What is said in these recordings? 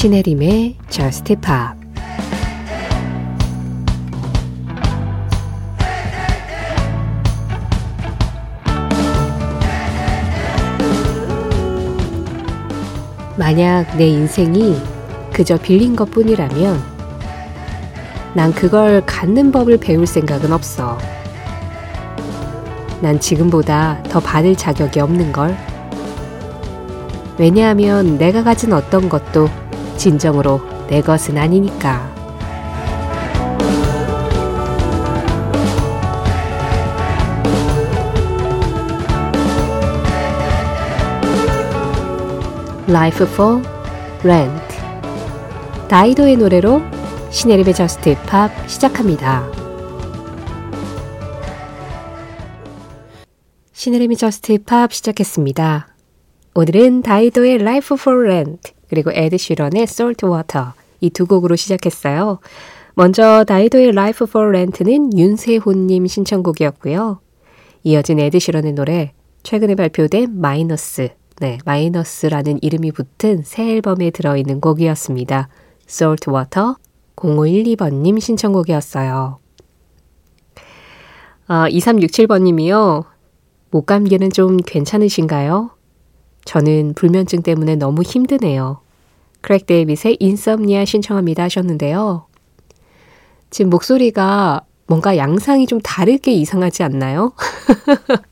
신혜림의 Just 만약 내 인생이 그저 빌린 것 뿐이라면 난 그걸 갖는 법을 배울 생각은 없어. 난 지금보다 더 받을 자격이 없는 걸. 왜냐하면 내가 가진 어떤 것도 진정으로 내 것은 아니니까. Life for 다이도의 노래로 신혜림의 저스트 팝 시작합니다. 신혜림의 JUST POP 시작했습니다. 오늘은 다이도의 Life for Rent 그리고 에드 시런의 Salt Water 이 두 곡으로 시작했어요. 먼저 다이도의 Life for Rent는 윤세호님 신청곡이었고요. 이어진 에드 시런의 노래 최근에 발표된 마이너스 네, 마이너스라는 이름이 붙은 새 앨범에 들어있는 곡이었습니다. Salt Water 0512번님 신청곡이었어요. 아, 2367번님이요. 목감기는 좀 괜찮으신가요? 저는 불면증 때문에 너무 힘드네요. Craig David의 Insomnia 신청합니다 하셨는데요. 지금 목소리가 뭔가 양상이 좀 다르게 이상하지 않나요?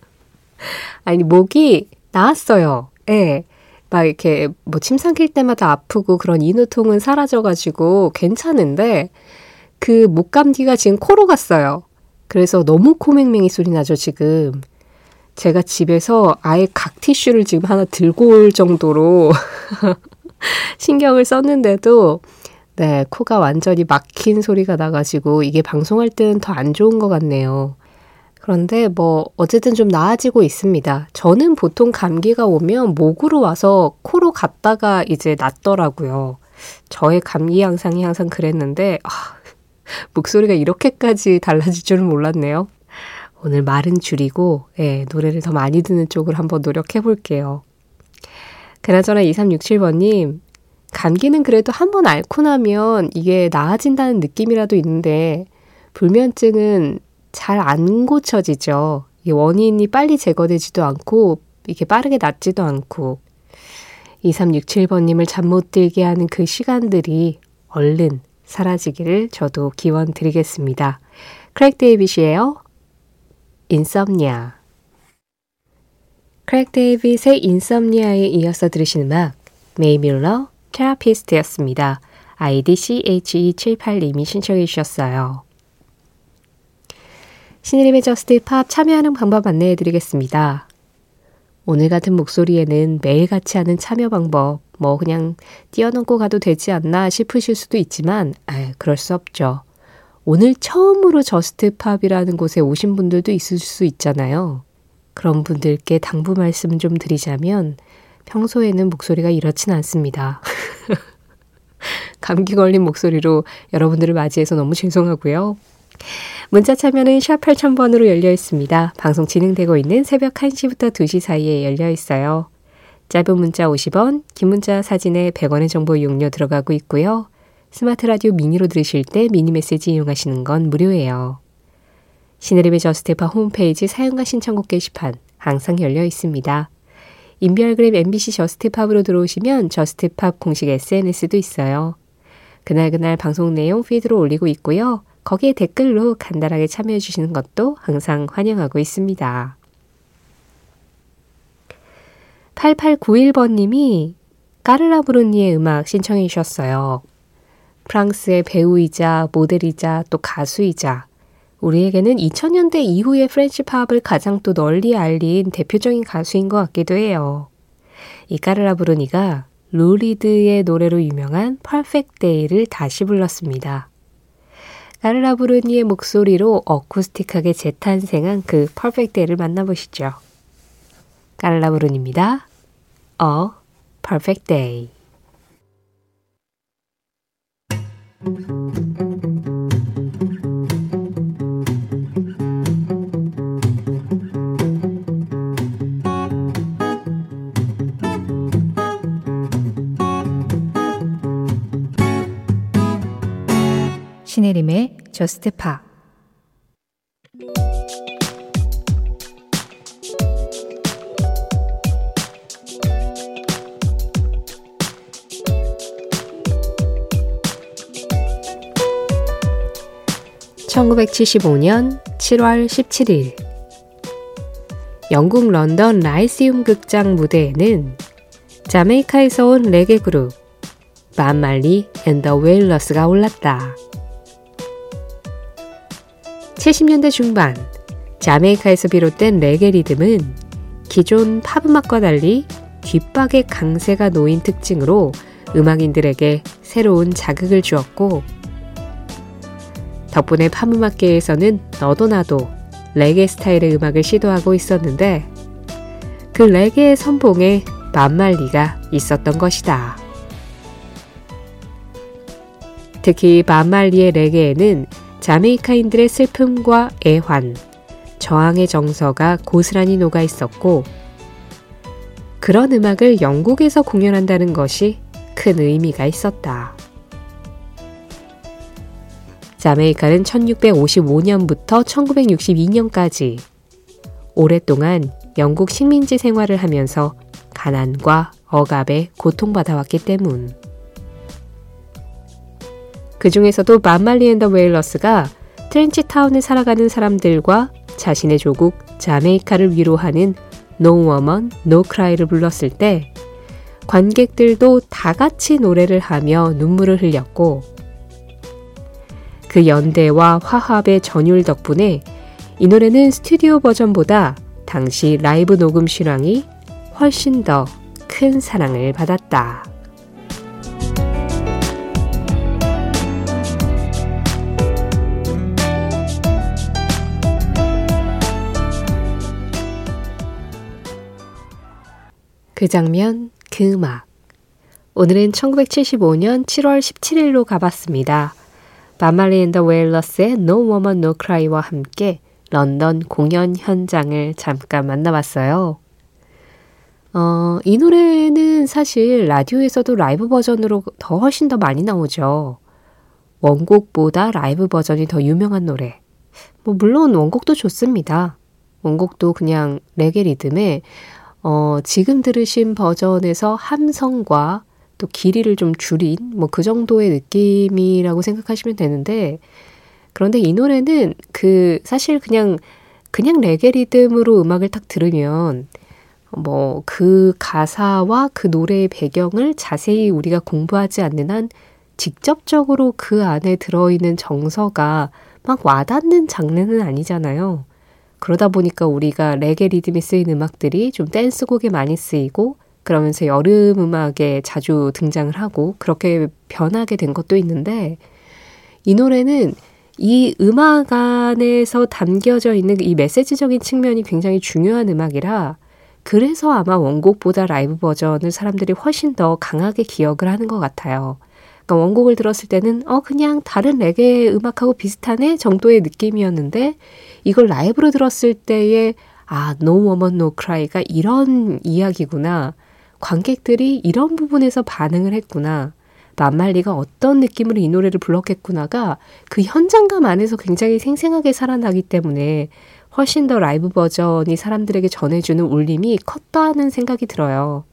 아니, 목이 나았어요. 예. 네. 막 이렇게 뭐 침 삼킬 때마다 아프고 그런 인후통은 사라져가지고 괜찮은데 그 목감기가 지금 코로 갔어요. 그래서 너무 코맹맹이 소리 나죠, 지금. 제가 집에서 아예 각 티슈를 지금 하나 들고 올 정도로 신경을 썼는데도 네, 코가 완전히 막힌 소리가 나가지고 이게 방송할 때는 더 안 좋은 것 같네요. 그런데 뭐 어쨌든 좀 나아지고 있습니다. 저는 보통 감기가 오면 목으로 와서 코로 갔다가 이제 낫더라고요. 저의 감기 양상이 항상 그랬는데 아, 목소리가 이렇게까지 달라질 줄은 몰랐네요. 오늘 말은 줄이고 예, 노래를 더 많이 듣는 쪽으로 한번 노력해 볼게요. 그나저나 2367번님 감기는 그래도 한 번 앓고 나면 이게 나아진다는 느낌이라도 있는데 불면증은 잘 안 고쳐지죠. 이 원인이 빨리 제거되지도 않고 이게 빠르게 낫지도 않고 2367번님을 잠 못 들게 하는 그 시간들이 얼른 사라지기를 저도 기원 드리겠습니다. Craig David예요. Insomnia Craig David의 Insomnia에 이어서 들으신 음악 Mae Muller Therapist였습니다. IDCHE78님이 신청해 주셨어요. 신혜림의 JUST POP 참여하는 방법 안내해 드리겠습니다. 오늘 같은 목소리에는 매일같이 하는 참여 방법, 뭐 그냥 띄워놓고 가도 되지 않나 싶으실 수도 있지만, 아 그럴 수 없죠. 오늘 처음으로 JUST POP이라는 곳에 오신 분들도 있을 수 있잖아요. 그런 분들께 당부 말씀 좀 드리자면, 평소에는 목소리가 이렇진 않습니다. 감기 걸린 목소리로 여러분들을 맞이해서 너무 죄송하고요. 문자 참여는 샵 8000번으로 열려 있습니다. 방송 진행되고 있는 새벽 1시부터 2시 사이에 열려 있어요. 짧은 문자 50원, 긴 문자 사진에 100원의 정보 이용료 들어가고 있고요. 스마트 라디오 미니로 들으실 때 미니 메시지 이용하시는 건 무료예요. 신혜림의 JUST POP 홈페이지 사연과 신청곡 게시판 항상 열려 있습니다. 인별그램 MBC JUST POP으로 들어오시면 JUST POP 공식 SNS도 있어요. 그날그날 방송 내용 피드로 올리고 있고요. 거기에 댓글로 간단하게 참여해 주시는 것도 항상 환영하고 있습니다. 8891번님이 까르라 브루니의 음악 신청해 주셨어요. 프랑스의 배우이자 모델이자 또 가수이자 우리에게는 2000년대 이후의 프렌치 팝을 가장 또 널리 알린 대표적인 가수인 것 같기도 해요. 이 까르라 브루니가 루리드의 노래로 유명한 Perfect Day를 다시 불렀습니다. 까르라 브루니의 목소리로 어쿠스틱하게 재탄생한 그 Perfect Day를 만나보시죠. 까르라 브루니입니다. 신혜림의 저스트 파 (1975년 7월 17일) 영국 런던 라이시움 극장 무대에는 자메이카에서 온 레게 그룹 밥 말리 앤 더 웨일러스가 올랐다. 70년대 중반 자메이카에서 비롯된 레게 리듬은 기존 팝 음악과 달리 뒷박의 강세가 놓인 특징으로 음악인들에게 새로운 자극을 주었고 덕분에 팝음악계에서는 너도 나도 레게 스타일의 음악을 시도하고 있었는데 그 레게의 선봉에 만말리가 있었던 것이다. 특히 만말리의 레게에는 자메이카인들의 슬픔과 애환, 저항의 정서가 고스란히 녹아 있었고, 그런 음악을 영국에서 공연한다는 것이 큰 의미가 있었다. 자메이카는 1655년부터 1962년까지 오랫동안 영국 식민지 생활을 하면서 가난과 억압에 고통받아왔기 때문. 그 중에서도 만말리 앤더 웨일러스가 트렌치 타운에 살아가는 사람들과 자신의 조국 자메이카를 위로하는 No Woman, No Cry를 불렀을 때 관객들도 다 같이 노래를 하며 눈물을 흘렸고 그 연대와 화합의 전율 덕분에 이 노래는 스튜디오 버전보다 당시 라이브 녹음 실황이 훨씬 더 큰 사랑을 받았다. 그 장면, 그 음악. 오늘은 1975년 7월 17일로 가봤습니다. 밥 말리 앤 더 웨일러스의 No Woman No Cry와 함께 런던 공연 현장을 잠깐 만나봤어요. 어, 이 노래는 사실 라디오에서도 라이브 버전으로 더 훨씬 더 많이 나오죠. 원곡보다 라이브 버전이 더 유명한 노래. 뭐, 물론 원곡도 좋습니다. 원곡도 그냥 레게 리듬에 어, 지금 들으신 버전에서 함성과 또 길이를 좀 줄인 뭐 그 정도의 느낌이라고 생각하시면 되는데 그런데 이 노래는 그 사실 그냥 그냥 레게 리듬으로 음악을 딱 들으면 뭐 그 가사와 그 노래의 배경을 자세히 우리가 공부하지 않는 한 직접적으로 그 안에 들어있는 정서가 막 와닿는 장르는 아니잖아요. 그러다 보니까 우리가 레게 리듬이 쓰인 음악들이 좀 댄스곡에 많이 쓰이고 그러면서 여름 음악에 자주 등장을 하고 그렇게 변하게 된 것도 있는데 이 노래는 이 음악 안에서 담겨져 있는 이 메시지적인 측면이 굉장히 중요한 음악이라 그래서 아마 원곡보다 라이브 버전을 사람들이 훨씬 더 강하게 기억을 하는 것 같아요. 그러니까 원곡을 들었을 때는 어 그냥 다른 레게 음악하고 비슷하네 정도의 느낌이었는데 이걸 라이브로 들었을 때의 아, No Woman No Cry가 이런 이야기구나. 관객들이 이런 부분에서 반응을 했구나. 만말리가 어떤 느낌으로 이 노래를 불렀겠구나가 그 현장감 안에서 굉장히 생생하게 살아나기 때문에 훨씬 더 라이브 버전이 사람들에게 전해주는 울림이 컸다는 생각이 들어요.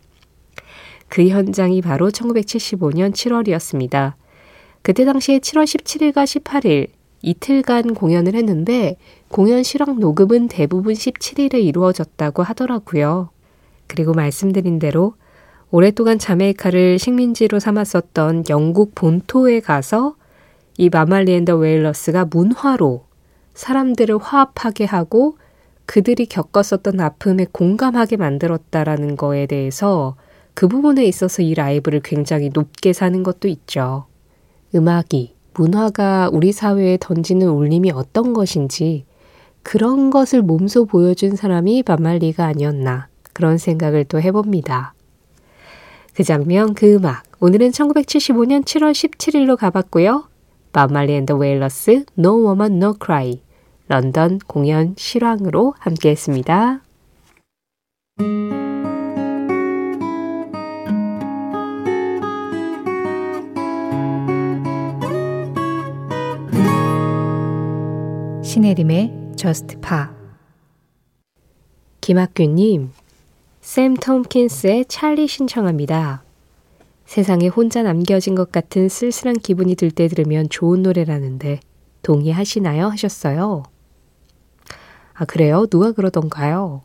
그 현장이 바로 1975년 7월이었습니다. 그때 당시에 7월 17일과 18일 이틀간 공연을 했는데 공연 실황 녹음은 대부분 17일에 이루어졌다고 하더라고요. 그리고 말씀드린 대로 오랫동안 자메이카를 식민지로 삼았었던 영국 본토에 가서 이 마말리 앤더 웨일러스가 문화로 사람들을 화합하게 하고 그들이 겪었었던 아픔에 공감하게 만들었다라는 거에 대해서 그 부분에 있어서 이 라이브를 굉장히 높게 사는 것도 있죠. 음악이 문화가 우리 사회에 던지는 울림이 어떤 것인지 그런 것을 몸소 보여준 사람이 밥 말리가 아니었나 그런 생각을 또 해봅니다. 그 장면, 그 음악. 오늘은 1975년 7월 17일로 가봤고요. 밥 말리 앤 더 웨일러스 No Woman No Cry 런던 공연 실황으로 함께했습니다. 신혜림의 Just Pa 김학규님, 샘 톰킨스의 찰리 신청합니다. 세상에 혼자 남겨진 것 같은 쓸쓸한 기분이 들 때 들으면 좋은 노래라는데 동의하시나요? 하셨어요. 아, 그래요? 누가 그러던가요?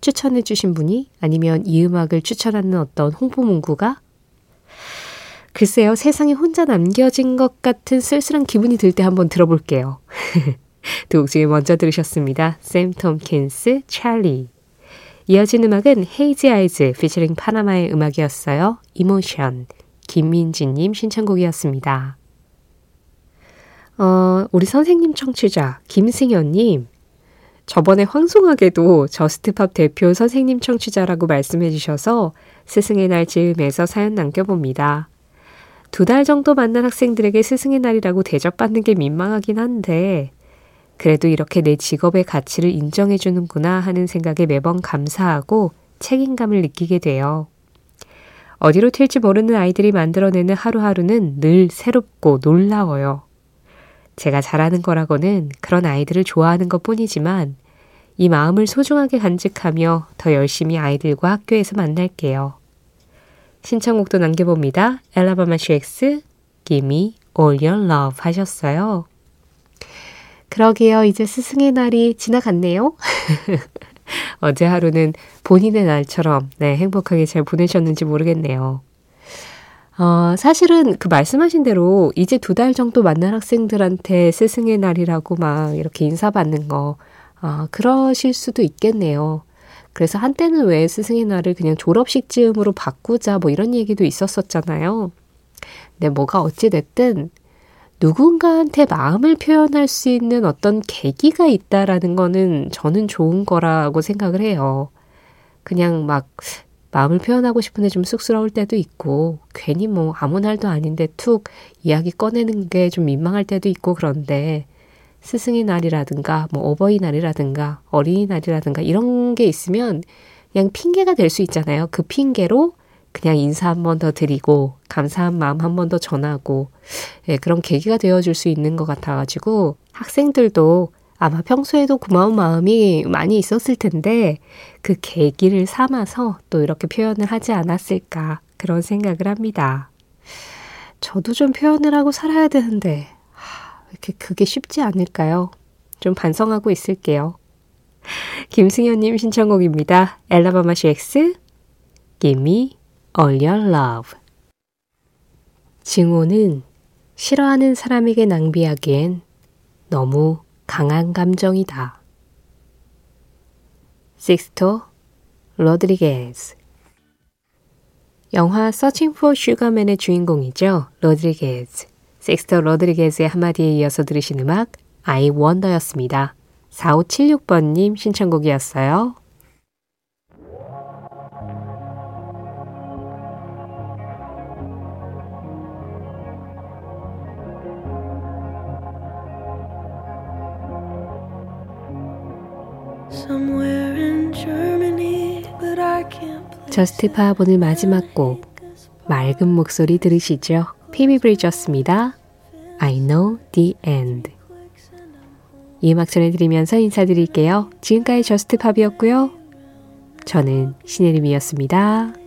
추천해 주신 분이 아니면 이 음악을 추천하는 어떤 홍보 문구가 글쎄요, 세상에 혼자 남겨진 것 같은 쓸쓸한 기분이 들 때 한번 들어볼게요. 두 곡 중에 먼저 들으셨습니다. 샘 톰킨스, 찰리. 이어진 음악은 Hazey Eyes 피처링 파나마의 음악이었어요. Emotion. 김민지님 신청곡이었습니다. 어, 우리 선생님 청취자 김승현님 저번에 황송하게도 JUST POP 대표 선생님 청취자라고 말씀해 주셔서 스승의 날 즈음에서 사연 남겨봅니다. 두 달 정도 만난 학생들에게 스승의 날이라고 대접받는 게 민망하긴 한데 그래도 이렇게 내 직업의 가치를 인정해 주는구나 하는 생각에 매번 감사하고 책임감을 느끼게 돼요. 어디로 튈지 모르는 아이들이 만들어내는 하루하루는 늘 새롭고 놀라워요. 제가 잘하는 거라고는 그런 아이들을 좋아하는 것 뿐이지만 이 마음을 소중하게 간직하며 더 열심히 아이들과 학교에서 만날게요. 신청곡도 남겨봅니다. Alabama Shakes, Give me all your love 하셨어요. 그러게요. 이제 스승의 날이 지나갔네요. 어제 하루는 본인의 날처럼 네, 행복하게 잘 보내셨는지 모르겠네요. 어, 사실은 그 말씀하신 대로 이제 두 달 정도 만난 학생들한테 스승의 날이라고 막 이렇게 인사받는 거, 아, 그러실 수도 있겠네요. 그래서 한때는 왜 스승의 날을 그냥 졸업식 즈음으로 바꾸자 뭐 이런 얘기도 있었었잖아요. 근데 뭐가 어찌됐든 누군가한테 마음을 표현할 수 있는 어떤 계기가 있다라는 거는 저는 좋은 거라고 생각을 해요. 그냥 막 마음을 표현하고 싶은데 좀 쑥스러울 때도 있고, 괜히 뭐 아무 날도 아닌데 툭 이야기 꺼내는 게 좀 민망할 때도 있고 그런데, 스승의 날이라든가, 뭐 어버이날이라든가, 어린이날이라든가 이런 게 있으면 그냥 핑계가 될 수 있잖아요. 그 핑계로 그냥 인사 한 번 더 드리고, 감사한 마음 한 번 더 전하고, 예, 그런 계기가 되어줄 수 있는 것 같아가지고, 학생들도 아마 평소에도 고마운 마음이 많이 있었을 텐데 그 계기를 삼아서 또 이렇게 표현을 하지 않았을까 그런 생각을 합니다. 저도 좀 표현을 하고 살아야 되는데 이렇게 그게 쉽지 않을까요? 좀 반성하고 있을게요. 김승현님 신청곡입니다. Alabama Shakes Give me all your love 증오는 싫어하는 사람에게 낭비하기엔 너무 강한 감정이다. 식스토 로드리게즈 영화 Searching for Sugarman의 주인공이죠. 로드리게즈. 식스토 로드리게즈의 한마디에 이어서 들으신 음악 I Wonder였습니다. 4576번님 신청곡이었어요. JUST POP 오늘 마지막 곡 맑은 목소리 들으시죠? 피비 브리저스입니다. I know the end. 이 음악 전해드리면서 인사드릴게요. 지금까지 JUST POP이었고요. 저는 신혜림이었습니다.